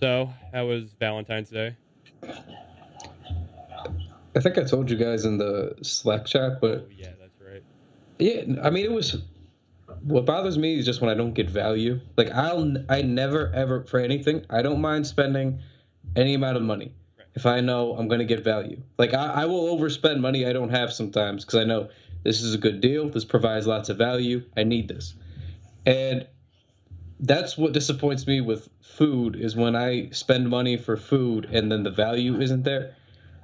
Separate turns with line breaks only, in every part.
So, how was Valentine's Day?
I think I told you guys in the Slack chat, but
Oh, yeah, that's right.
yeah, I mean, it was. What bothers me is just when I don't get value. Like I'll, I never ever for anything. I don't mind spending any amount of money
Right.
if I know I'm going to get value. Like I, I will overspend money I don't have sometimes because I know this is a good deal. This provides lots of value. I need this, and that's what disappoints me with food is when I spend money for food and then the value isn't there.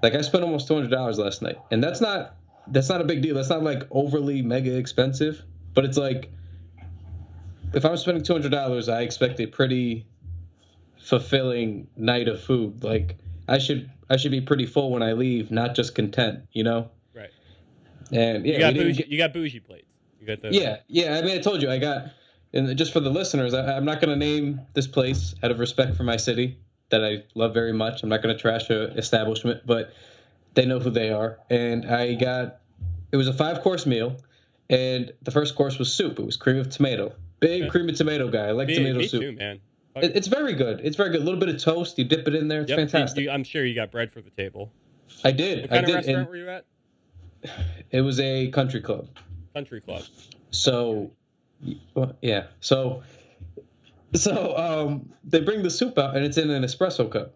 Like I spent almost two hundred dollars last night, and that's not that's not a big deal. That's not like overly mega expensive, but it's like if I'm spending two hundred dollars, I expect a pretty fulfilling night of food. Like I should I should be pretty full when I leave, not just content, you know.
Right.
And yeah,
you got bougie.
get-
you got bougie plates. You got the
yeah, yeah. I mean, I told you I got, and just for the listeners, I, I'm not going to name this place out of respect for my city that I love very much. I'm not going to trash a establishment, but they know who they are. And I got, it was a five course meal, and the first course was soup. It was cream of tomato. Big
Okay.
cream of tomato guy. I like
Me,
tomato
me
soup.
too, man.
It, it's very good. It's very good. A little bit of toast. You dip it in there. It's
Yep,
fantastic.
you- I'm sure you got bread for the table.
I did.
What
I
kind of
did.
restaurant
And
were you at?
it was a country club.
Country Club.
So, yeah. So, so um, they bring the soup out, and it's in an espresso cup.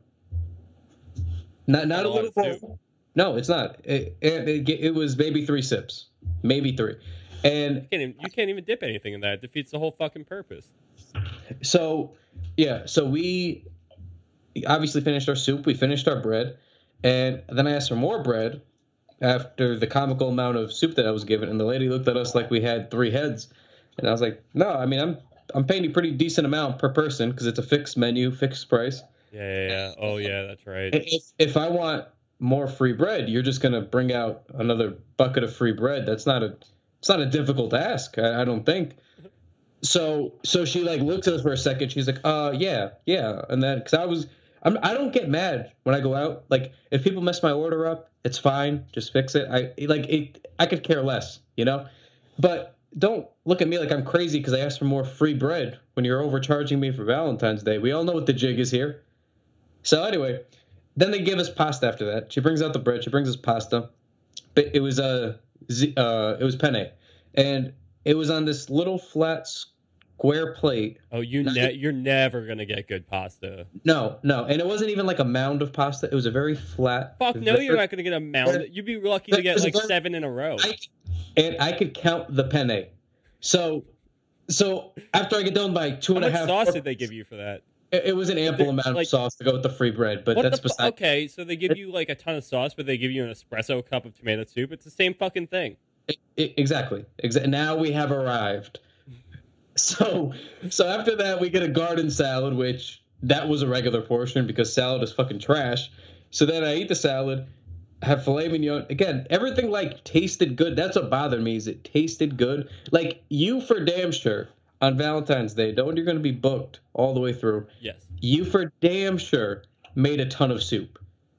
Not not a little bowl. No, it's not. It, it, it, it was maybe three sips, maybe three, and
You can't, even, you can't even dip anything in that. It defeats the whole fucking purpose.
so yeah. So we obviously finished our soup. We finished our bread, and then I asked for more bread after the comical amount of soup that I was given, and the lady looked at us like we had three heads, and I was like, no, I mean I'm I'm paying you pretty decent amount per person because it's a fixed menu, fixed price.
Yeah, yeah, yeah. Oh, yeah, that's right.
If if I want more free bread, you're just gonna bring out another bucket of free bread. That's not a it's not a difficult ask. I, I don't think. So so she like looks at us for a second. She's like, uh, yeah, yeah, and then because I was. I'm, I don't get mad when I go out. Like if people mess my order up, it's fine. Just fix it. I like it. I could care less, you know. But don't look at me like I'm crazy because I asked for more free bread when you're overcharging me for Valentine's Day. We all know what the jig is here. So anyway, then they give us pasta after that. She brings out the bread. She brings us pasta. But it was a uh, uh, it was penne, and it was on this little flat square plate.
Oh, you ne- you're never gonna get good pasta.
No, no, and it wasn't even like a mound of pasta. It was a very flat.
Fuck no,
very-
you're not gonna get a mound. You'd be lucky to get like
very-
seven in a row.
I, and I could count the penne. So, so after I get done by two
How
and a half,
sauce did they give you for that?
It, it was an ample amount
like-
of sauce to go with the free bread, but that's
the
beside.
okay, so they give you like a ton of sauce, but they give you an espresso cup of tomato soup. It's the same fucking thing.
I- I- exactly. Exa- now we have arrived. So, so after that, we get a garden salad, which that was a regular portion because salad is fucking trash. So then I eat the salad, have filet mignon. Again, everything like tasted good. That's what bothered me is it tasted good. Like you for damn sure on Valentine's Day, don't you're going to be booked all the way through,
Yes.
you for damn sure made a ton of soup.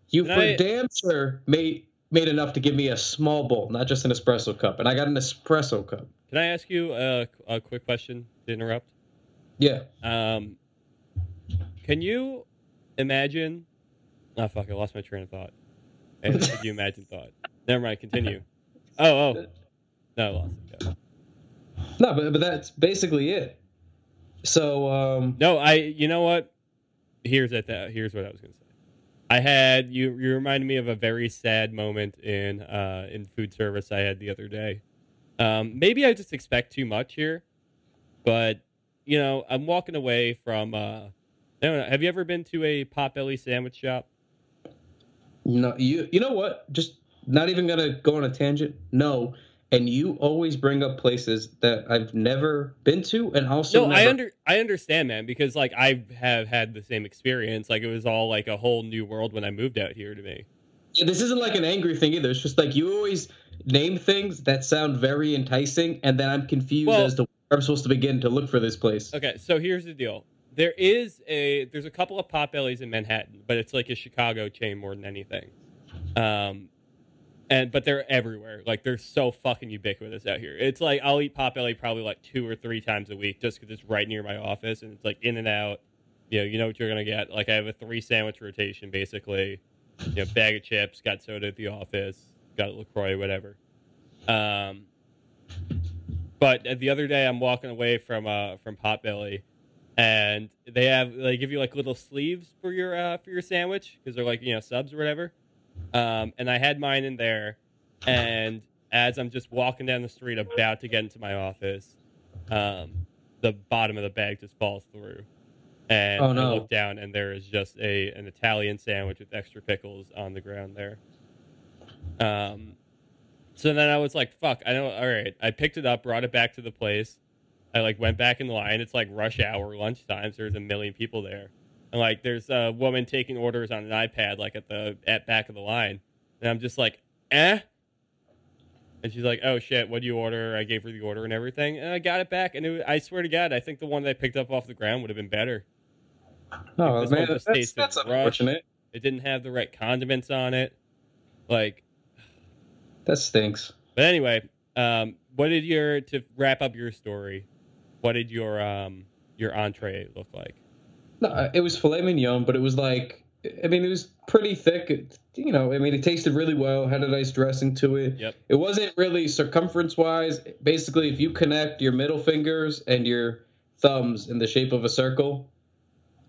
You
Can
for
I-
damn sure made made enough to give me a small bowl, not just an espresso cup. And I got an espresso cup.
Can I ask you a, a quick question to interrupt?
Yeah.
Um, can you imagine? Oh fuck! I lost my train of thought. And could you imagine thought? Never mind. Continue. Oh oh. No, I lost it.
No, but but that's basically it. So um
No, I. You know what? Here's at that. Here's what I was gonna say. I had you. You reminded me of a very sad moment in uh in food service I had the other day. Um, maybe I just expect too much here, but you know, I'm walking away from. uh I don't know, have you ever been to a potbelly sandwich shop?
no you you know what? Just not even gonna go on a tangent. No. And you always bring up places that I've never been to and also
no,
never,
I under I understand, man, because like I have had the same experience. Like it was all like a whole new world when I moved out here to me.
Yeah, this isn't like an angry thing either. It's just like you always name things that sound very enticing, and then I'm confused
Well-
as to where I'm supposed to begin to look for this place.
Okay, so here's the deal. There is a there's a couple of potbellies in Manhattan, but it's like a Chicago chain more than anything. Um, and but they're everywhere. Like they're so fucking ubiquitous out here. It's like I'll eat potbelly probably like two or three times a week just because it's right near my office and it's like in and out. you know, you know what you're gonna get. Like I have a three sandwich rotation basically. You know, bag of chips, got soda at the office, got Lacroix, whatever. Um, but the other day I'm walking away from uh from Potbelly, and they have they give you like little sleeves for your uh for your sandwich because they're like you know subs or whatever. Um, and I had mine in there, and as I'm just walking down the street about to get into my office, um, the bottom of the bag just falls through. And
Oh, no.
I look down, and there is just a an Italian sandwich with extra pickles on the ground there. Um, so then I was like, "Fuck!" I know. All right, I picked it up, brought it back to the place. I like went back in the line. It's like rush hour, lunchtime. So there's a million people there, and like there's a woman taking orders on an iPad, like at the at back of the line, and I'm just like, "Eh." And she's like, "Oh shit, what do you order?" I gave her the order and everything, and I got it back. And it, I swear to God, I think the one that I picked up off the ground would have been better.
Oh
This
man, that's, that's unfortunate.
It didn't have the right condiments on it. Like,
That stinks.
but anyway, um, what did your to wrap up your story? What did your um your entree look like?
No, it was filet mignon, but it was like, I mean, it was pretty thick. It, you know, I mean, it tasted really well. Had a nice dressing to it.
Yep.
It wasn't really circumference wise. Basically, if you connect your middle fingers and your thumbs in the shape of a circle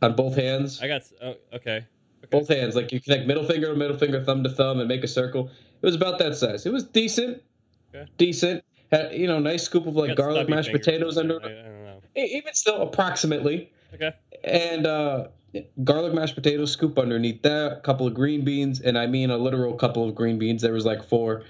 on both hands,
I got oh, okay. okay.
both hands, like you connect middle finger to middle finger, thumb to thumb, and make a circle. It was about that size. It was decent.
Okay.
Decent. Had you know, nice scoop of like garlic mashed potatoes under
I,
it.
I don't know.
Even still, approximately.
Okay.
and uh, garlic mashed potatoes scoop underneath that, a couple of green beans, and I mean a literal couple of green beans. There was like four,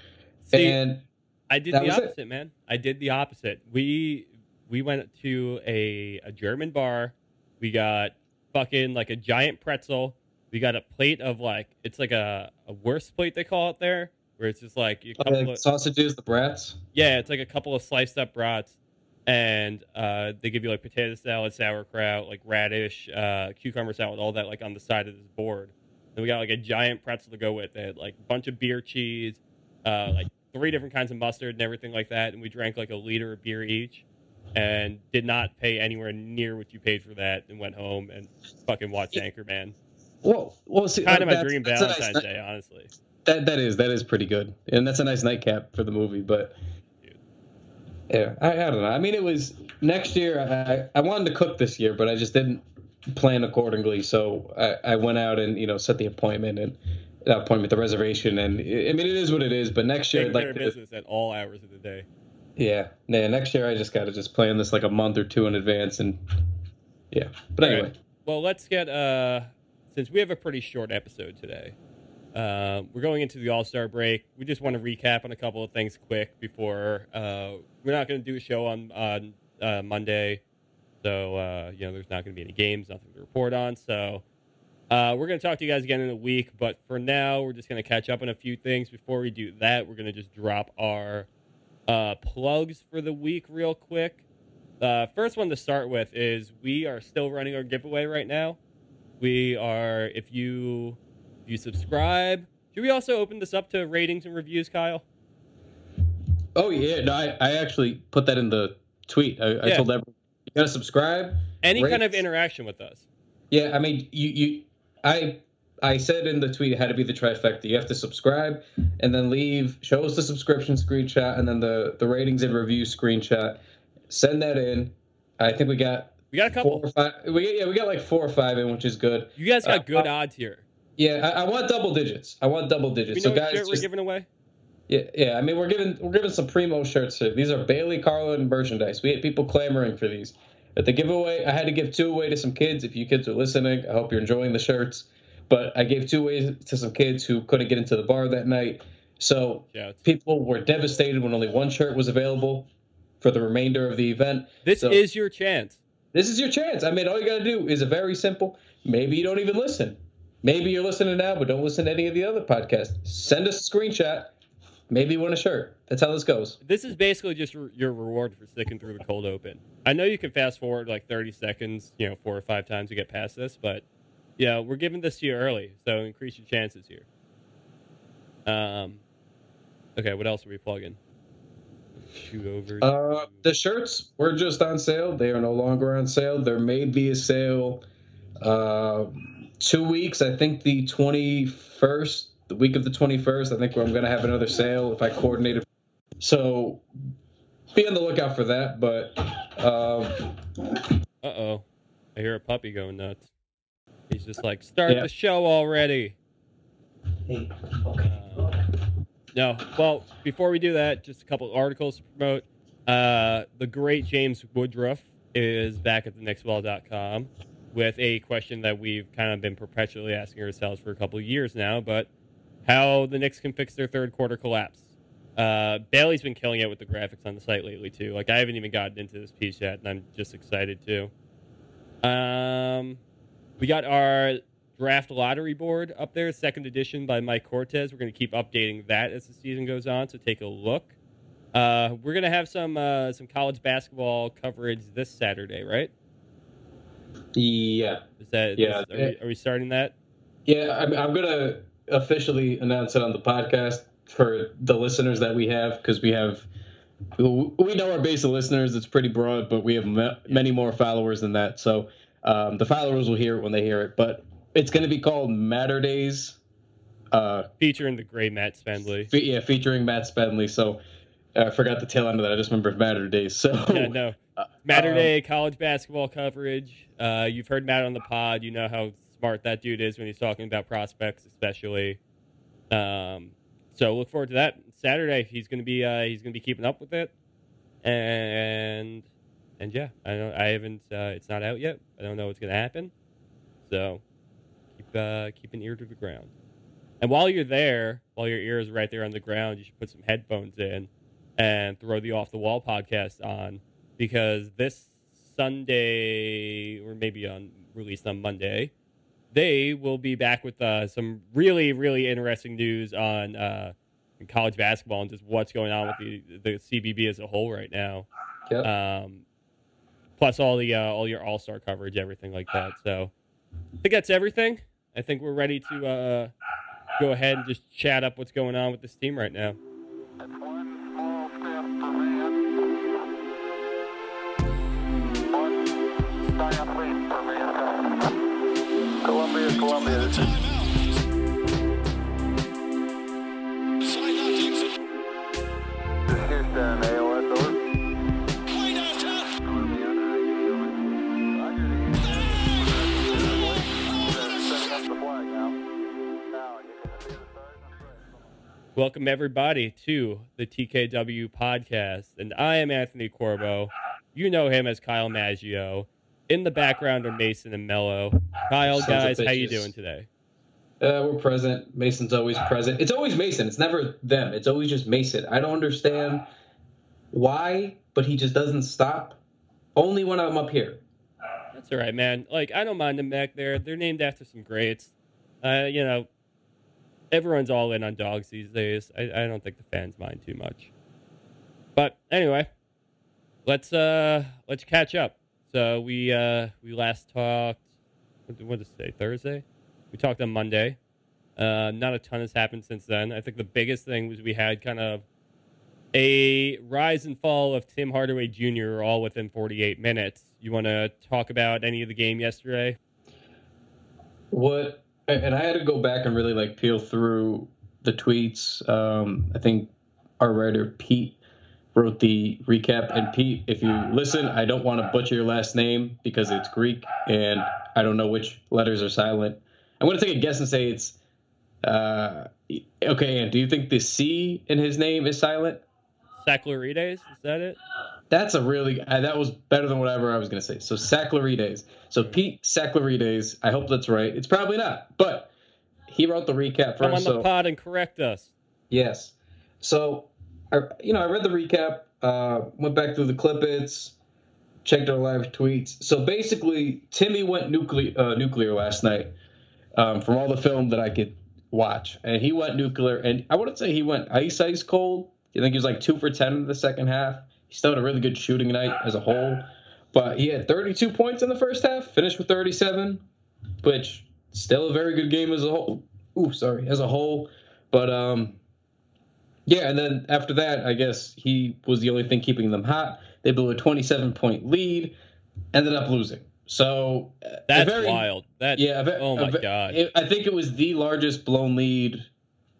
See,
and
I did the
was it.
opposite, man. I did the opposite. We we went to a a German bar. We got fucking like a giant pretzel. We got a plate of like it's like a a worst plate they call it there, where it's just like a couple
like
of
sausages, the brats.
yeah, it's like a couple of sliced up brats, and uh, they give you like potato salad, sauerkraut, like radish, uh, cucumber salad, all that like on the side of this board. Then we got like a giant pretzel to go with it, like a bunch of beer cheese, uh, like three different kinds of mustard and everything like that. And we drank like a liter of beer each, and did not pay anywhere near what you paid for that. And went home and fucking watched Anchorman.
Well, well, see,
Kind of my dream
nice
Valentine's
ni-
Day, honestly.
That that is that is pretty good, and that's a nice nightcap for the movie. But. Yeah, I, I don't know. I mean, it was next year. I I wanted to cook this year, but I just didn't plan accordingly. So I, I went out and you know set the appointment and not appointment the reservation, and I mean it is what it is. But next year,
Taking
I'd like to
business at all hours of the day.
Yeah, yeah. Next year, I just got to just plan this like a month or two in advance, and yeah. But
All right.
anyway,
Well, let's get uh since we have a pretty short episode today. Uh, we're going into the All Star break. We just want to recap on a couple of things quick before uh, we're not going to do a show on on uh, Monday, so uh, you know there's not going to be any games, nothing to report on. So uh, we're going to talk to you guys again in a week. But for now, we're just going to catch up on a few things. Before we do that, we're going to just drop our uh, plugs for the week real quick. Uh, first one to start with is we are still running our giveaway right now. We are if you you subscribe. Should we also open this up to ratings and reviews, Kyle?
oh yeah, no, I, I actually put that in the tweet. I, I told everyone you got to subscribe.
Any kind of interaction with us.
Yeah, I mean, you you, I I said in the tweet it had to be the trifecta. You have to subscribe and then leave, show us the subscription screenshot, and then the the ratings and review screenshot. Send that in. I think we got
We got a couple.
four or five. We yeah, we got like four or five in, which is good.
You guys got
Uh,
good
uh,
odds here.
Yeah, I, I want double digits. I want double digits. So guys,
shirt we're
just-
giving away.
Yeah, yeah. I mean, we're giving we're giving some primo shirts here. These are Bailey Carlin merchandise. We had people clamoring for these. At the giveaway, I had to give two away to some kids. If you kids are listening, I hope you're enjoying the shirts. But I gave two away to some kids who couldn't get into the bar that night. So
Yeah.
people were devastated when only one shirt was available for the remainder of the event.
This
So-
is your chance.
This is your chance. I mean, all you got to do is a very simple. Maybe you don't even listen. Maybe you're listening now, but don't listen to any of the other podcasts. Send us a screenshot. Maybe you win a shirt. That's how this goes.
This is basically just re- your reward for sticking through the cold open. I know you can fast forward like 30 seconds, you know, four or five times to get past this, but yeah, we're giving this to you early, so increase your chances here. Um, okay, what else are we plugging? Shoot over.
Uh, the shirts were just on sale. They are no longer on sale. There may be a sale uh, two weeks. I think the 21st, the week of the 21st, I think I'm going to have another sale if I coordinate it. So be on the lookout for that. But um,
Uh oh. I hear a puppy going nuts. He's just like, start
Yeah.
the show already.
hey,
Uh, no. Well, before we do that, just a couple articles to promote. Uh, the great James Woodruff is back at the KnicksWall.com with a question that we've kind of been perpetually asking ourselves for a couple years now, but how the Knicks can fix their third quarter collapse. Uh, Bailey's been killing it with the graphics on the site lately too. Like I haven't even gotten into this piece yet, and I'm just excited to. Um, we got our draft lottery board up there, second edition by Mike Cortez. We're going to keep updating that as the season goes on, so take a look. Uh, we're going to have some uh, some college basketball coverage this Saturday, right?
Yeah,
Is that
Yeah.
is- are, we, are we starting that?
yeah. I'm, I'm going to officially announce it on the podcast for the listeners that we have because we have. We know our base of listeners; it's pretty broad, but we have ma- many more followers than that. So um, the followers will hear it when they hear it. But it's going to be called Matter Days. Uh,
Featuring the great Matt Spendley.
Fe- yeah, featuring Matt Spendley. So I forgot the tail end of that. I just remember Matter Days. So
Yeah, no.
Uh,
Matter
um,
college basketball coverage. Uh, you've heard Matt on the pod. You know how smart that dude is when he's talking about prospects, especially. Um, so look forward to that Saturday. He's gonna be uh, he's gonna be keeping up with it, and and yeah, I don't I haven't uh, it's not out yet. I don't know what's gonna happen. So keep uh, keep an ear to the ground. And while you're there, while your ear is right there on the ground, you should put some headphones in and throw the Off the Wall podcast on because this Sunday or maybe on released on Monday, they will be back with uh, some really really interesting news on uh, college basketball and just what's going on with the the CBB as a whole right now.
Yep.
Um, plus all the uh, all your All Star coverage, everything like that. So I think that's everything. I think we're ready to uh, go ahead and just chat up what's going on with this team right now.
And stripes.
Welcome everybody to the TKW podcast, and I am Anthony Corbo. You know him as Kyle Maggio. In the background are Mason and Mello. Kyle,
Sons
guys, how you doing today?
Uh, we're present. Mason's always present. It's always Mason. It's never them. It's always just Mason. I don't understand why, but he just doesn't stop. Only when I'm up here.
That's all right, man. Like I don't mind them back there. They're named after some greats. Uh, you know, everyone's all in on dogs these days. I, I don't think the fans mind too much. But anyway, let's uh let's catch up. So we uh we last talked what did, it say Thursday? We talked on Monday. Uh, not a ton has happened since then. I think the biggest thing was we had kind of a rise and fall of Tim Hardaway Jr. all within 48 minutes. You want to talk about any of the game yesterday?
What? And I had to go back and really like peel through the tweets. Um, I think our writer Pete wrote the recap. And Pete, if you listen, I don't want to butcher your last name because it's Greek and I don't know which letters are silent. I'm going to take a guess and say it's. Uh, okay, and do you think the C in his name is silent?
Saclarides, is that it?
That's a really uh, that was better than whatever I was gonna say. So Saclarides. So Pete Saclarides. I hope that's right. It's probably not, but he wrote the recap
Come on
first.
the
So
pod and correct us.
yes. So I you know I read the recap. Uh, went back through the clippets, checked our live tweets. So basically, Timmy went nuclear uh, nuclear last night. Um, from all the film that I could watch, and he went nuclear. And I wouldn't say he went ice ice cold. I think he was like two for ten in the second half. He still had a really good shooting night as a whole, but he had 32 points in the first half, finished with 37, which still a very good game as a whole. Ooh, sorry, as a whole. But um, yeah, and then after that, I guess he was the only thing keeping them hot. They blew a 27 point lead, ended up losing. So uh,
That's
very-
wild. That
Yeah. a
Oh my
ve-
God.
it- I think it was the largest blown lead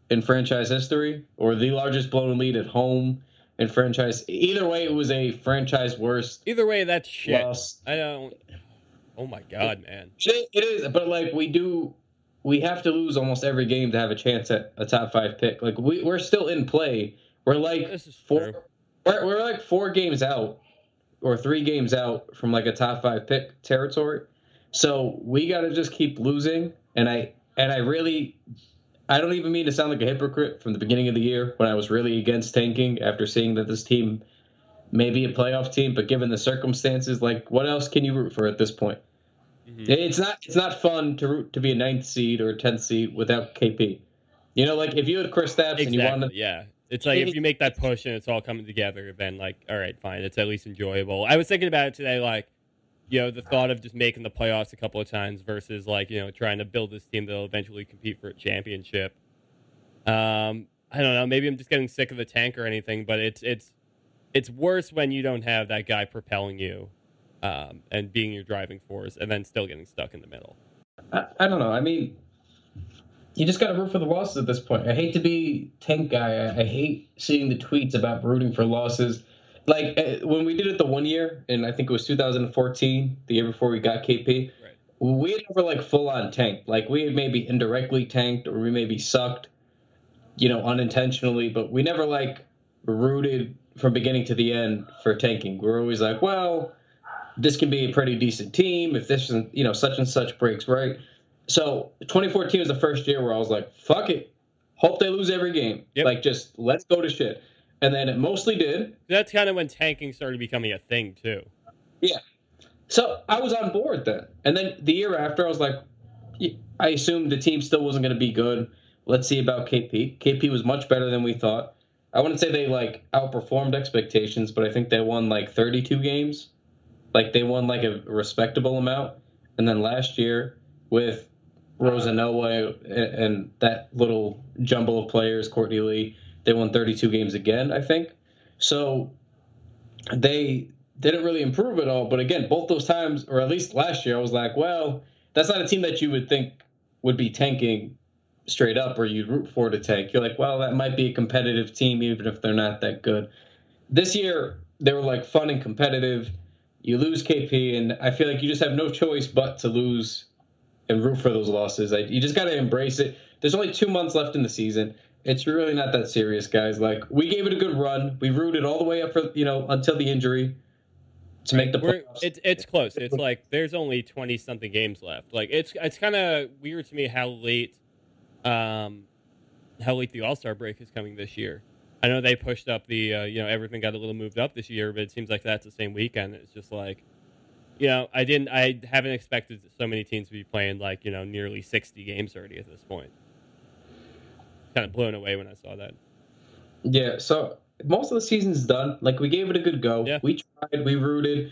in franchise history, or the largest blown lead at home in franchise. Either way, it was a franchise worst
Either way, that's shit.
loss.
I don't. Oh my god, man.
It it is, but like we do, we have to lose almost every game to have a chance at a top five pick. Like we we're still in play. We're like
This is
four. We're, we're like four games out, or three games out from like a top five pick territory. So we got to just keep losing. And I and I really, I don't even mean to sound like a hypocrite from the beginning of the year when I was really against tanking after seeing that this team may be a playoff team, but given the circumstances, like what else can you root for at this point?
Mhm.
It's not it's not fun to to be a ninth seed or a tenth seed without KP. You know, like if you had Kristaps and you
Exactly.
wanted
Yeah. It's like if you make that push and it's all coming together, then like, all right, fine. It's at least enjoyable. I was thinking about it today, like, you know, the thought of just making the playoffs a couple of times versus like, you know, trying to build this team that'll eventually compete for a championship. Um, I don't know. Maybe I'm just getting sick of the tank or anything, but it's it's it's worse when you don't have that guy propelling you, um, and being your driving force, and then still getting stuck in the middle.
I, I don't know. I mean, you just got to root for the losses at this point. I hate to be tank guy. I, I hate seeing the tweets about rooting for losses. Like uh, when we did it the one year, and I think it was 2014, the year before we got KP.
Right.
We had never like full on tanked. Like we had maybe indirectly tanked, or we maybe sucked, you know, unintentionally. But we never like rooted from beginning to the end for tanking. We're always like, well, this can be a pretty decent team if this isn't, you know, such and such breaks right. So 2014 was the first year where I was like, fuck it. Hope they lose every game.
Yep.
Like, just let's go to shit. And then it mostly did.
That's kind of when tanking started becoming a thing too. Yeah.
So I was on board then. And then the year after, I was like, I assumed the team still wasn't going to be good. Let's see about KP. KP was much better than we thought. I wouldn't say they like outperformed expectations, but I think they won like 32 games. Like they won like a respectable amount. And then last year with Rosanoa and, and that little jumble of players, Courtney Lee, they won 32 games again, I think. So they didn't really improve at all. But again, both those times, or at least last year, I was like, well, that's not a team that you would think would be tanking straight up or you'd root for to tank. You're like, well, that might be a competitive team, even if they're not that good. This year, they were like fun and competitive. You lose KP, and I feel like you just have no choice but to lose and root for those losses. Like, you just got to embrace it. There's only two months left in the season. It's really not that serious, guys. Like we gave it a good run. We rooted all the way up for you know until the injury to make the
We're-
playoffs.
It's it's close. It's like there's only twenty something games left. Like it's it's kind of weird to me how late, um, how late the All Star break is coming this year. I know they pushed up the uh, you know everything got a little moved up this year, but it seems like that's the same weekend. It's just like, you know, I didn't I haven't expected so many teams to be playing like you know nearly sixty games already at this point. Kind of blown away when I saw that.
Yeah, so most of the season's done. Like we gave it a good go.
Yeah.
We tried, we rooted.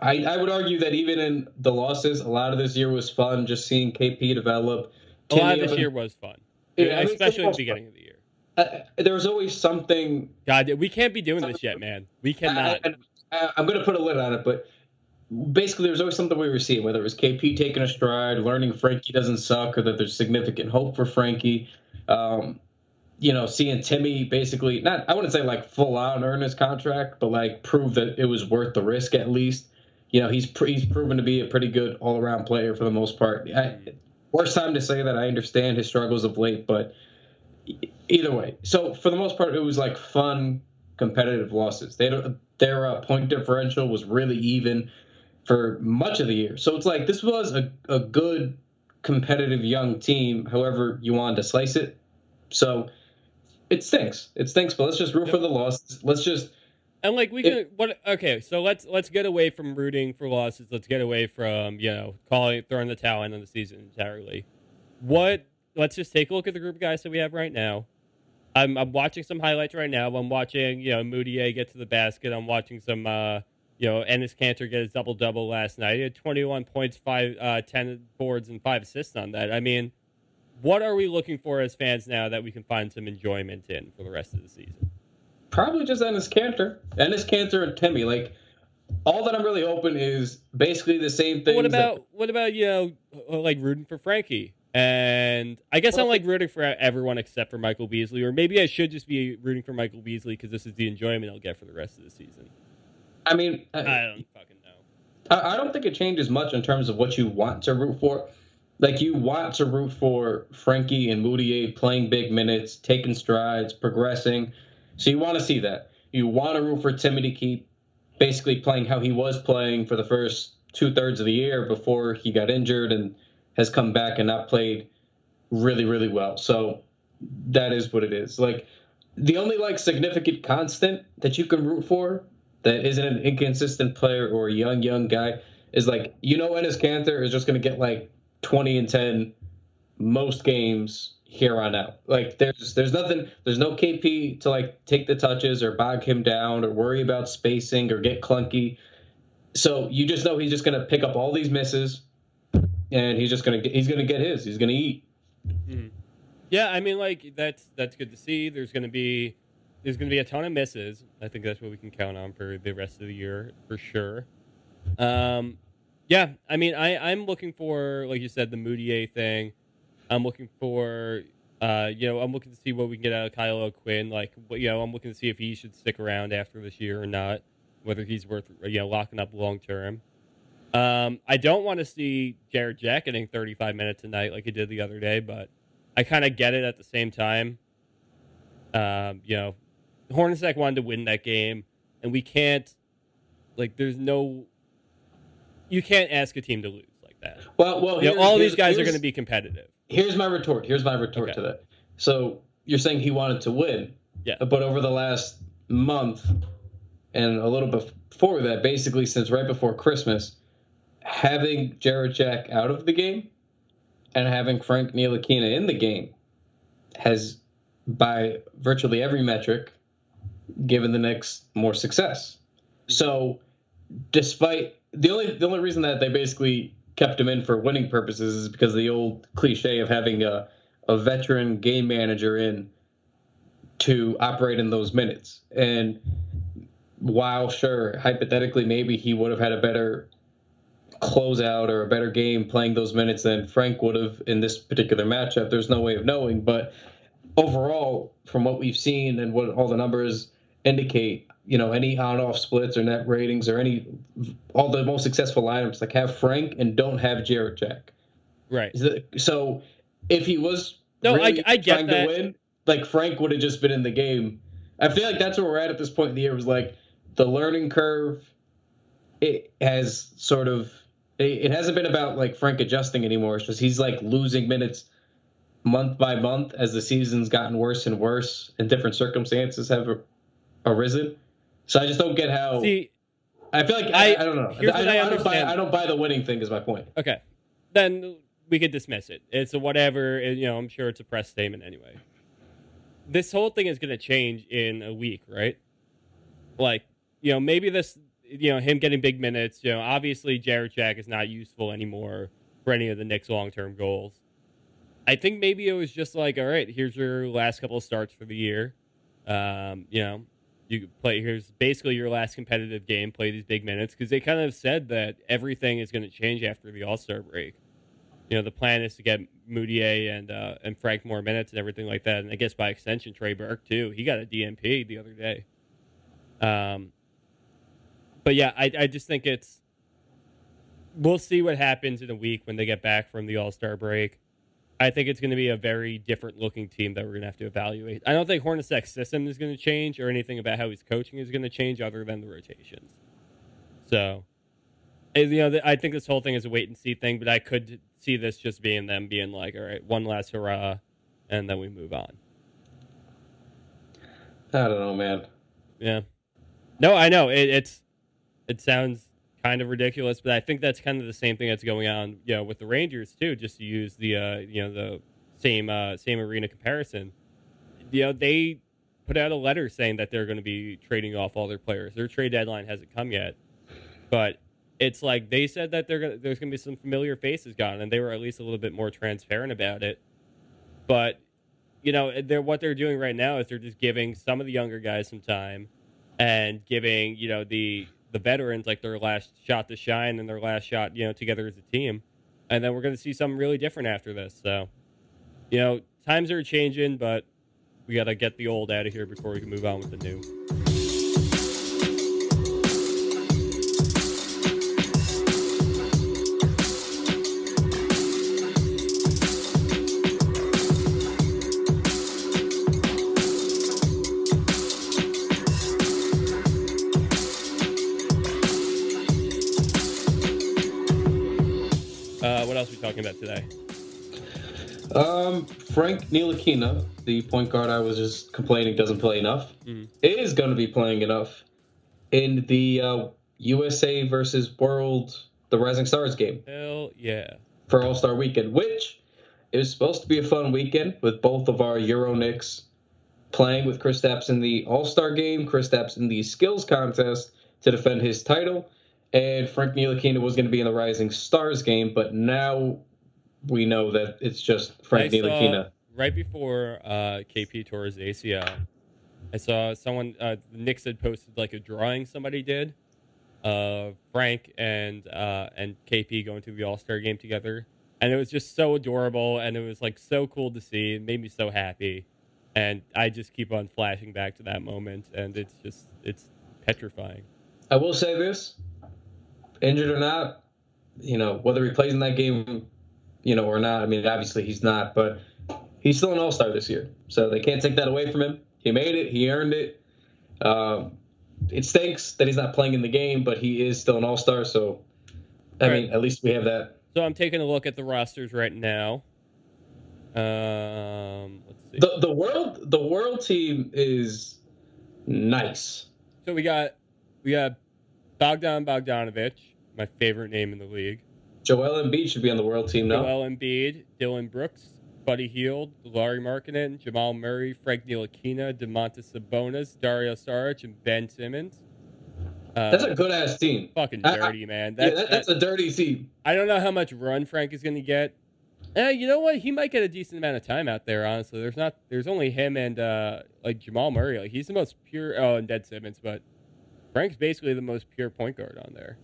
I, I would argue that even in the losses, a lot of this year was fun. Just seeing KP develop.
A lot of this year was fun,
Yeah, I mean,
especially at the beginning of the year.
Uh, there was always something.
God, we can't be doing this yet, man. We cannot.
I, I, I'm going to put a lid on it, but basically, there's always something we were seeing, whether it was KP taking a stride, learning Frankie doesn't suck, or that there's significant hope for Frankie. Um, you know, seeing Timmy basically not, I wouldn't say like full on earn his contract, but like prove that it was worth the risk at least. You know, he's he's proven to be a pretty good all around player for the most part. I, worst time to say that. I understand his struggles of late, but either way. So for the most part, it was like fun, competitive losses. They don't, their uh, point differential was really even for much of the year. So it's like this was a, a good competitive young team, however you wanted to slice it. So it stinks. It stinks, but let's just root for the losses. Let's just
And like we can what okay, so let's let's get away from rooting for losses. Let's get away from, you know, calling throwing the towel in on the season entirely. What let's just take a look at the group of guys that we have right now. I'm I'm watching some highlights right now. I'm watching, you know, Mudiay get to the basket. I'm watching some uh you know, Enes Kanter get his double double last night. He had 21 points, five, uh, 10 boards, and five assists on that. I mean, what are we looking for as fans now that we can find some enjoyment in for the rest of the season?
probably just Enes Kanter. Enes Kanter and Timmy. Like all that I'm really hoping is basically the same thing.
what about what about you know like rooting for Frankie? And I guess I'm like rooting for everyone except for Michael Beasley, or maybe I should just be rooting for Michael Beasley because this is the enjoyment I'll get for the rest of the season.
I mean, I,
I don't fucking know.
I I don't think it changes much in terms of what you want to root for. Like you want to root for Frankie and Mudiay playing big minutes, taking strides, progressing. So you want to see that. You want to root for Timmy to Keep basically playing how he was playing for the first two thirds of the year before he got injured and has come back and not played really, really well. So that is what it is. Like the only like significant constant that you can root for that isn't an inconsistent player or a young, young guy is like you know Enes Kanter is just gonna get like twenty and ten most games here on out. Like there's there's nothing there's no KP to like take the touches or bog him down or worry about spacing or get clunky. So you just know he's just gonna pick up all these misses and he's just gonna get, he's gonna get his. He's gonna eat.
Yeah, I mean, like that's that's good to see. There's gonna be there's gonna be a ton of misses. I think that's what we can count on for the rest of the year for sure. Um, yeah, I mean, I I'm looking for like you said the Mudiay thing. I'm looking for uh, you know, I'm looking to see what we can get out of Kyle O'Quinn. Like, you know, I'm looking to see if he should stick around after this year or not. Whether he's worth you know locking up long term. Um, I don't want to see Jarrett Jack getting 35 minutes a night like he did the other day, but I kind of get it at the same time. Um, you know, Hornacek wanted to win that game, and we can't, like, there's no, you can't ask a team to lose like that.
Well, well,
You know, all these guys are going to be competitive.
Here's my retort. Here's my retort
Okay.
to that. So you're saying he wanted to win,
Yeah.
but over the last month and a little before that, basically since right before Christmas, having Jarrett Jack out of the game and having Frank Ntilikina in the game has, by virtually every metric, given the Knicks more success. So, despite the only the only reason that they basically kept him in for winning purposes is because of the old cliche of having a a veteran game manager in to operate in those minutes. And while sure, hypothetically, maybe he would have had a better closeout or a better game playing those minutes than Frank would have in this particular matchup. There's no way of knowing, but overall, from what we've seen and what all the numbers indicate, you know, any on-off splits or net ratings or any all the most successful lineups like have Frank and don't have Jarrett Jack.
Right.
So if he was
No, I-
really
I get
trying
that.
to win, like Frank would have just been in the game. I feel like that's where we're at at this point in the year. Was like the learning curve. It has sort of. It, it hasn't been about like Frank adjusting anymore. It's just he's like losing minutes month by month as the season's gotten worse and worse, and different circumstances have arisen. So I just don't get how.
See,
I feel like
I-
I, I don't know.
here's
I,
I
I don't buy.
understand.
I don't buy the winning thing. Is my point.
okay, then we could dismiss it. It's a whatever. you know, I'm sure it's a press statement anyway. This whole thing is going to change in a week, right? Like, you know, maybe this, you know, him getting big minutes. You know, obviously Jarrett Jack is not useful anymore for any of the Knicks' long-term goals. I think maybe it was just like, all right, here's your last couple of starts for the year. Um, you know, you play here's basically your last competitive game. Play these big minutes because they kind of said that everything is going to change after the All Star break. You know, the plan is to get Mudiay and uh, and Frank more minutes and everything like that, and I guess by extension Trey Burke too. He got a DNP the other day. Um, but yeah, I I just think it's we'll see what happens in a week when they get back from the All Star break. I think it's going to be a very different looking team that we're going to have to evaluate. I don't think Hornacek's system is going to change or anything about how he's coaching is going to change other than the rotations. So, you know, I think this whole thing is a wait and see thing, but I could see this just being them being like, all right, one last hurrah, and then we move on.
I don't know, man.
Yeah. No, I know it, it's it sounds kind of ridiculous, but I think that's kind of the same thing that's going on, you know, with the Rangers too. Just to use the uh, you know the same uh, same arena comparison, you know, they put out a letter saying that they're going to be trading off all their players. Their trade deadline hasn't come yet, but it's like they said that gonna, there's going to be some familiar faces gone, and they were at least a little bit more transparent about it. But you know, they're what they're doing right now is they're just giving some of the younger guys some time and giving you know the the veterans like their last shot to shine and their last shot, you know, together as a team. And then we're going to see something really different after this. So, you know, times are changing, but we got to get the old out of here before we can move on with the new. Talking about today?
Um, Frank Ntilikina, the point guard I was just complaining doesn't play enough,
Mhm.
is going to be playing enough in the uh, USA versus World, the Rising Stars game
Hell yeah.
for All Star Weekend, which is supposed to be a fun weekend with both of our Euro Knicks playing with Kristaps in the All Star game, Kristaps in the skills contest to defend his title, and Frank Ntilikina was going to be in the Rising Stars game, but now we know that it's just Frank Ntilikina.
right before uh, KP tore his ACL, I saw someone, uh, Knicks had posted like a drawing somebody did of Frank and uh, and KP going to the All Star game together. And it was just so adorable and it was like so cool to see. It made me so happy. And I just keep on flashing back to that moment and it's just, it's petrifying.
I will say this, injured or not, you know, whether he plays in that game, you know, or not. I mean, obviously he's not, but he's still an All Star this year, so they can't take that away from him. He made it. He earned it. Um, it stinks that he's not playing in the game, but he is still an All Star. So, I
Right.
mean, at least we have that.
So I'm taking a look at the rosters right now. Um, let's see.
the The world the world team is nice.
So we got we got Bogdan Bogdanovich, my favorite name in the league.
Joel Embiid should be on the world team now.
Joel Embiid, Dillon Brooks, Buddy Hield, Lauri Markkanen, Jamal Murray, Frank Ntilikina, Domantas Sabonis, Dario Saric, and Ben Simmons. Uh,
That's a good ass team.
fucking
I- I-
dirty, man.
Yeah,
That,
that, that's a dirty team.
I don't know how much run Frank is going to get. Eh, you know what? He might get a decent amount of time out there. Honestly, there's not. There's only him and uh, like Jamal Murray. Like he's the most pure. Oh, and Ben Simmons, but Frank's basically the most pure point guard on there.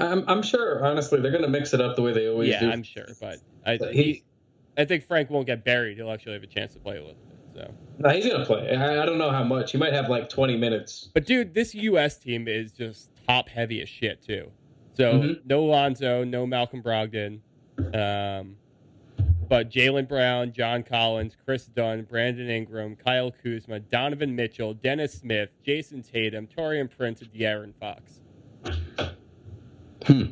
I'm, I'm sure, honestly, they're going to mix it up the way they always
yeah,
do.
I'm sure, but I
But
he,
he-
I think Frank won't get buried. He'll actually have a chance to play a little bit. So,
No, he's going to play. I, I don't know how much. He might have like 20 minutes.
but dude, this U.S. team is just top heavy as shit too. So
Mhm.
no Lonzo, no Malcolm Brogdon, um, but Jaylen Brown, John Collins, Kris Dunn, Brandon Ingram, Kyle Kuzma, Donovan Mitchell, Dennis Smith, Jayson Tatum, Taurean Prince, and De'Aaron Fox.
Hmm.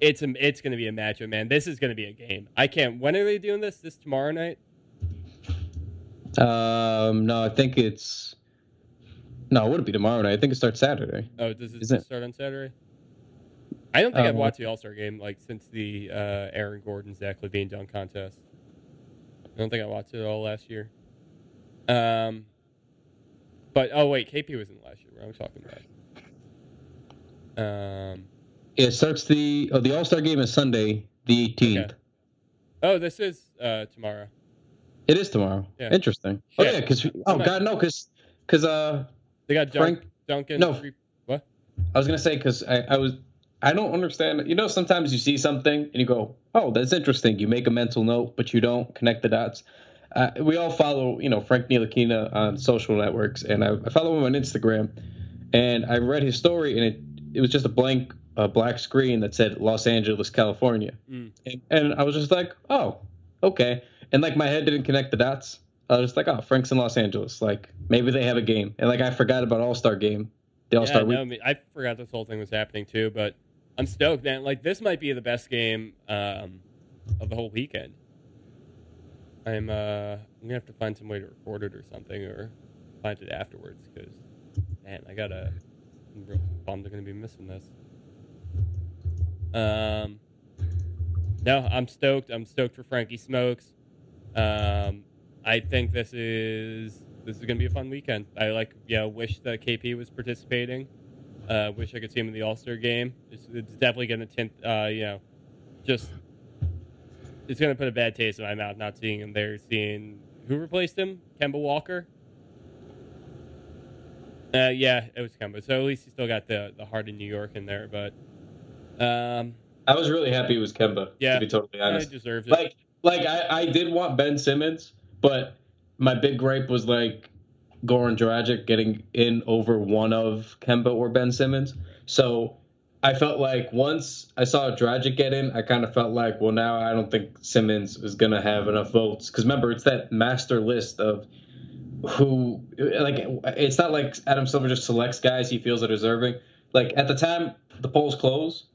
It's a, it's going to be a matchup, man. This is going to be a game. I can't. When are they doing this? This tomorrow night?
Um, no, I think it's. No, it wouldn't be tomorrow night. I think it starts Saturday.
Oh, does it
it-
start on Saturday? I don't think I've
Um,
watched the All Star game like since the uh, Aaron Gordon Zach LaVine dunk contest. I don't think I watched it all last year. Um, but oh wait, KP was in last year. What I'm I talking about? Um,
It starts the oh, the All Star game is Sunday, the 18th.
Okay. oh, this is uh, tomorrow.
It is tomorrow.
Yeah.
Interesting. Oh yeah, because oh
Come
god no, because because uh
They got
Frank-
Duncan.
no.
Free- what?
I was gonna say because I, I was I don't understand. You know, sometimes you see something and you go, "Oh, that's interesting." You make a mental note, but you don't connect the dots. Uh, we all follow, you know, Frank Ntilikina on social networks, and I, I follow him on Instagram. And I read his story, and it it was just a blank, uh, black screen that said Los Angeles, California,
Mm.
and, and I was just like, "Oh, okay." And like my head didn't connect the dots. I was just like, "Oh, Frank's in Los Angeles. Like maybe they have a game." And like I forgot about All Star game, the All
Yeah,
Star
no,
week.
I, mean, I forgot this whole thing was happening too, but I'm stoked, man. Like this might be the best game um, of the whole weekend. I'm uh, I'm gonna have to find some way to record it or something, or find it afterwards, because man, I gotta. I'm real bummed I'm gonna be missing this. Um, no, I'm stoked. I'm stoked for Frankie Smokes. Um, I think this is this is gonna be a fun weekend. I like, yeah, wish that KP was participating. Uh, wish I could see him in the All Star game. It's, it's definitely gonna tint, uh, you know, just it's gonna put a bad taste in my mouth not seeing him there. Seeing who replaced him, Kemba Walker. Uh, yeah, it was Kemba. So at least he still got the the heart of New York in there. But um,
I was really happy it was Kemba.
Yeah.
to be totally
yeah, he
honest.
it.
Like, like I, I did want Ben Simmons, but my big gripe was like Goran Dragic getting in over one of Kemba or Ben Simmons. So I felt like once I saw Dragic get in, I kind of felt like, well, now I don't think Simmons is gonna have enough votes because remember it's that master list of who like it's not like Adam Silver just selects guys he feels are deserving. Like at the time the polls close,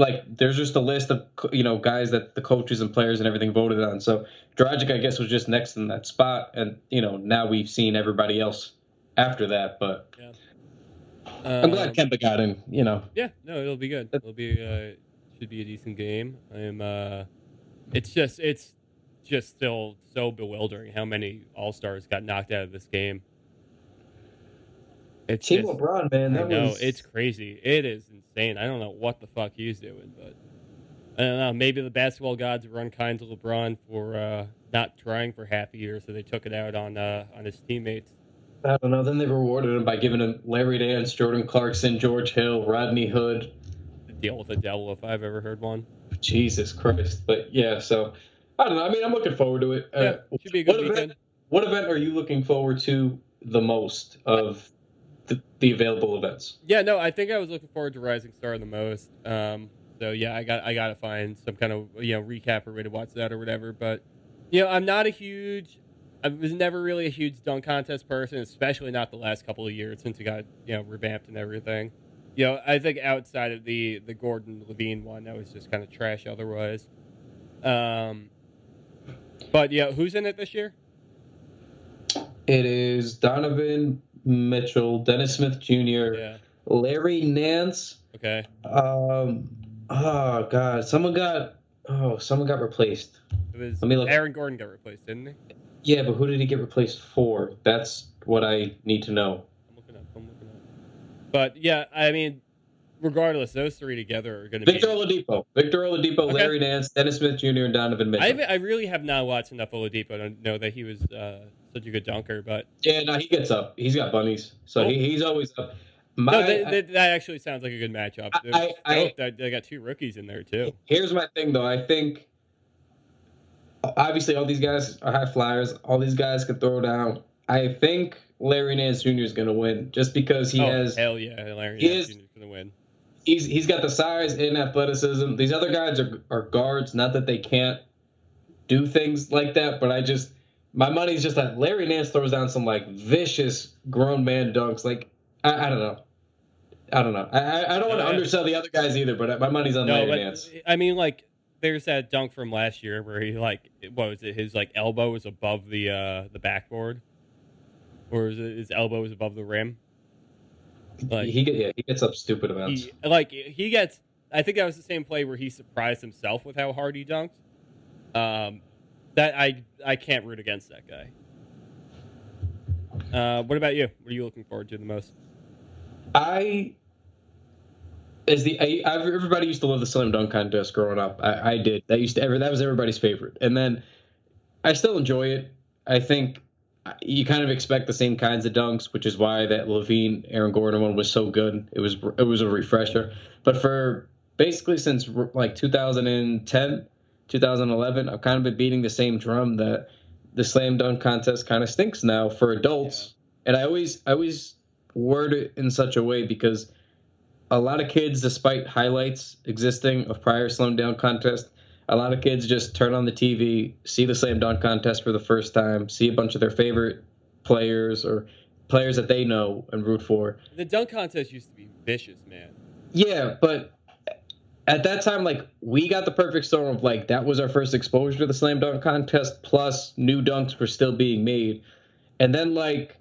like there's just a list of you know guys that the coaches and players and everything voted on. So Dragic, I guess, was just next in that spot, and you know now we've seen everybody else after that. But I'm glad
Um,
Kemba got in. You know,
Yeah, no, it'll be good. It'll be uh, should be a decent game. I'm. Uh, it's just it's just still so bewildering how many all stars got knocked out of this game. It's
Team
just,
LeBron, man,
I know
was
it's crazy. It is insane. I don't know what the fuck he's doing, but I don't know. Maybe the basketball gods were unkind to LeBron for uh, not trying for half a year, so they took it out on uh, on his teammates.
I don't know. Then they rewarded him by giving him Larry Nance, Jordan Clarkson, George Hill, Rodney Hood.
Deal with the devil, if I've ever heard one.
Jesus Christ! But yeah, so I don't know. I mean, I'm looking forward to it.
Yeah,
Uh,
should be a good
what
weekend.
event? What event are you looking forward to the most of the, the available events?
Yeah, no, I think I was looking forward to Rising Star the most. Um, so yeah, I got I got to find some kind of you know recap or way to watch that or whatever. But you know, I'm not a huge. I was never really a huge dunk contest person, especially not the last couple of years since it got you know revamped and everything. You know, I think outside of the the Gordon LaVine one, that was just kind of trash. Otherwise, um, but yeah, who's in it this year?
It is Donovan Mitchell, Dennis Smith Jr.,
Yeah.
Larry Nance.
Okay.
Um, oh God, someone got oh someone got replaced.
It was
Let me look.
Aaron Gordon got replaced, didn't he?
Yeah, but who did he get replaced for? That's what I need to know.
I'm looking up. I'm looking up. But yeah, I mean, regardless, those three together are going to be.
Victor Oladipo, Victor Oladipo,
Okay.
Larry Nance, Dennis Smith Jr., and Donovan Mitchell.
I, I really have not watched enough Oladipo to know that he was uh, such a good dunker, but
yeah, no, he gets up. He's got bunnies, so
Cool.
he, oh. he's always up. My,
no, that, that, that actually sounds like a good matchup.
I- I-
they got two rookies in there too.
Here's my thing, though. I think obviously all these guys are high flyers. All these guys can throw down. I think Larry Nance Jr. is going to win just because he
oh
has
hell yeah, Larry Nance
is-
Jr. is going to win.
he's he's got the size and athleticism. These other guys are are guards. Not that they can't do things like that, but I just my money's just that Larry Nance throws down some like vicious grown man dunks. Like I, I don't know. I don't know. I I, don't want to
yeah.
undersell the other guys either, but my money's on
No,
Larry
but
Nance.
I mean, like, there's that dunk from last year where he like, what was it? His like elbow was above the uh the backboard, or is it his elbow was above the rim? Like
he yeah he gets up stupid amounts.
he like he gets. I think that was the same play where he surprised himself with how hard he dunked. Um, that I I can't root against that guy. Uh, what about you? What are you looking forward to the most?
I as the I, everybody used to love the slam dunk contest growing up. I, I did. That used to ever that was everybody's favorite. And then I still enjoy it. I think you kind of expect the same kinds of dunks, which is why that LaVine Aaron Gordon one was so good. It was it was a refresher. But for basically since like 2010, 2011, I've kind of been beating the same drum that the slam dunk contest kind of stinks now for adults. And I always I always word it in such a way because a lot of kids, despite highlights existing of prior slam dunk contest, a lot of kids just turn on the TV, see the slam dunk contest for the first time, see a bunch of their favorite players or players that they know and root for.
The dunk contest used to be vicious, man.
Yeah, but at that time, like we got the perfect storm of like that was our first exposure to the slam dunk contest. Plus, new dunks were still being made, and then like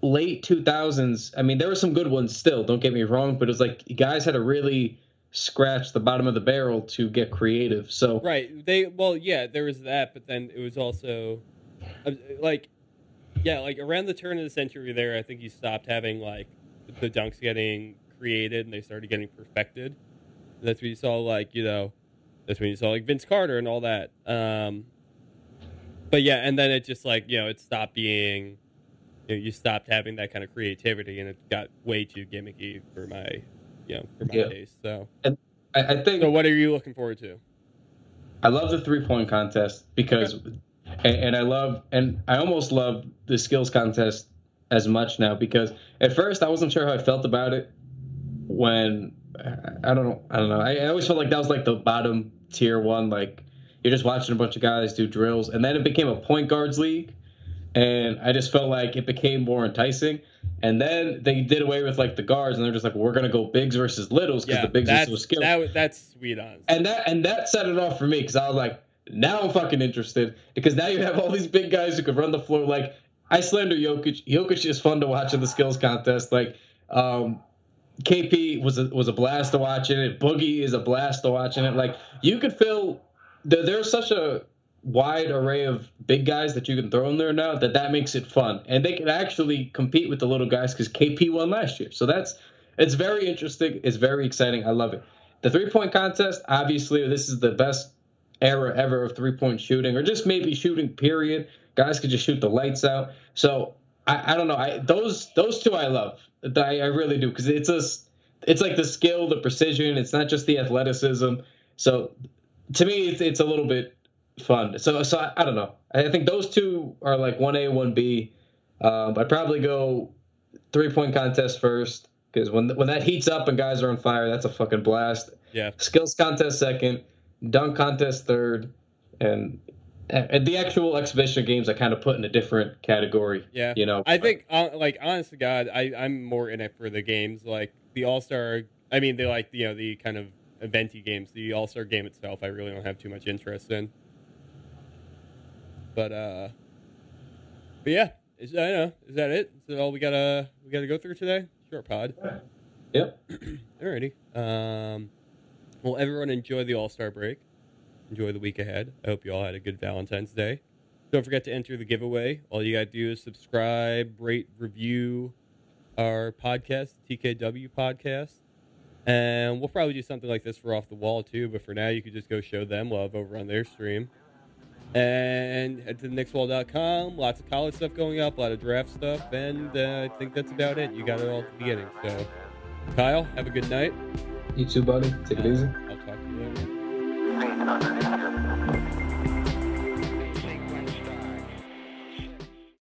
late two thousands. I mean, there were some good ones still. Don't get me wrong, but it was like guys had to really scratch the bottom of the barrel to get creative. So
Right. They well, yeah, there was that, but then it was also uh, like yeah, like around the turn of the century there, I think you stopped having like the dunks getting created and they started getting perfected. That's when you saw like, you know, that's when you saw like Vince Carter and all that. Um but yeah, and then it just like, you know, it stopped being you, know, you stopped having that kind of creativity, and it got way too gimmicky for my, you know, for my
Yeah.
taste. So,
I, I think
so what are you looking forward to?
I love the three point contest because, and, and I love, and I almost love the skills contest as much now because at first I wasn't sure how I felt about it when I don't know, I don't know. I, I always felt like that was like the bottom tier one, like you're just watching a bunch of guys do drills, and then it became a point guards league, and I just felt like it became more enticing. And then they did away with like the guards, and they're just like, we're gonna go bigs versus littles because
Yeah,
the bigs are so skilled
that, that's sweet on.
and that and that set it off for me because I was like, now I'm fucking interested because now you have all these big guys who could run the floor. Like I slander Jokic. Jokic is fun to watch in the skills contest. Like um, KP was a was a blast to watch in it. Boogie is a blast to watch in it. Like you could feel there, there's such a wide array of big guys that you can throw in there now that that makes it fun and they can actually compete with the little guys because KP won last year. So that's it's very interesting. It's very exciting. I love it. The three point contest, obviously, this is the best era ever of three point shooting, or just maybe shooting. Period. Guys could just shoot the lights out. So I, I don't know. I those those two I love. I, I really do because it's a it's like the skill, the precision. It's not just the athleticism. So to me, it's it's a little bit fun. So so I, I don't know. I think those two are like one A, one B. Um, I'd probably go three point contest first because when when that heats up and guys are on fire, that's a fucking blast.
Yeah,
Skills contest second, dunk contest third, and, and the actual exhibition games I kind of put in a different category.
yeah.
You know,
I think, uh, like, honest to God, I I'm more in it for the games, like the All Star. I mean, they like you know the kind of eventy games. The All Star game itself, I really don't have too much interest in. But uh, but yeah, is I know. Is that it? Is that all we gotta we gotta go through today? Short pod.
Yep.
Alrighty. Um, well, everyone enjoy the All Star break. Enjoy the week ahead. I hope you all had a good Valentine's Day. Don't forget to enter the giveaway. All you gotta do is subscribe, rate, review our podcast, TKW podcast, and we'll probably do something like this for off the wall too. But for now, you could just go show them love over on their stream. And head to theknickswall.com. Lots of college stuff going up, a lot of draft stuff, and uh, I think that's about it. You got it all at the beginning. So, Kyle, have a good night.
you too, buddy. Take it easy.
Thank you.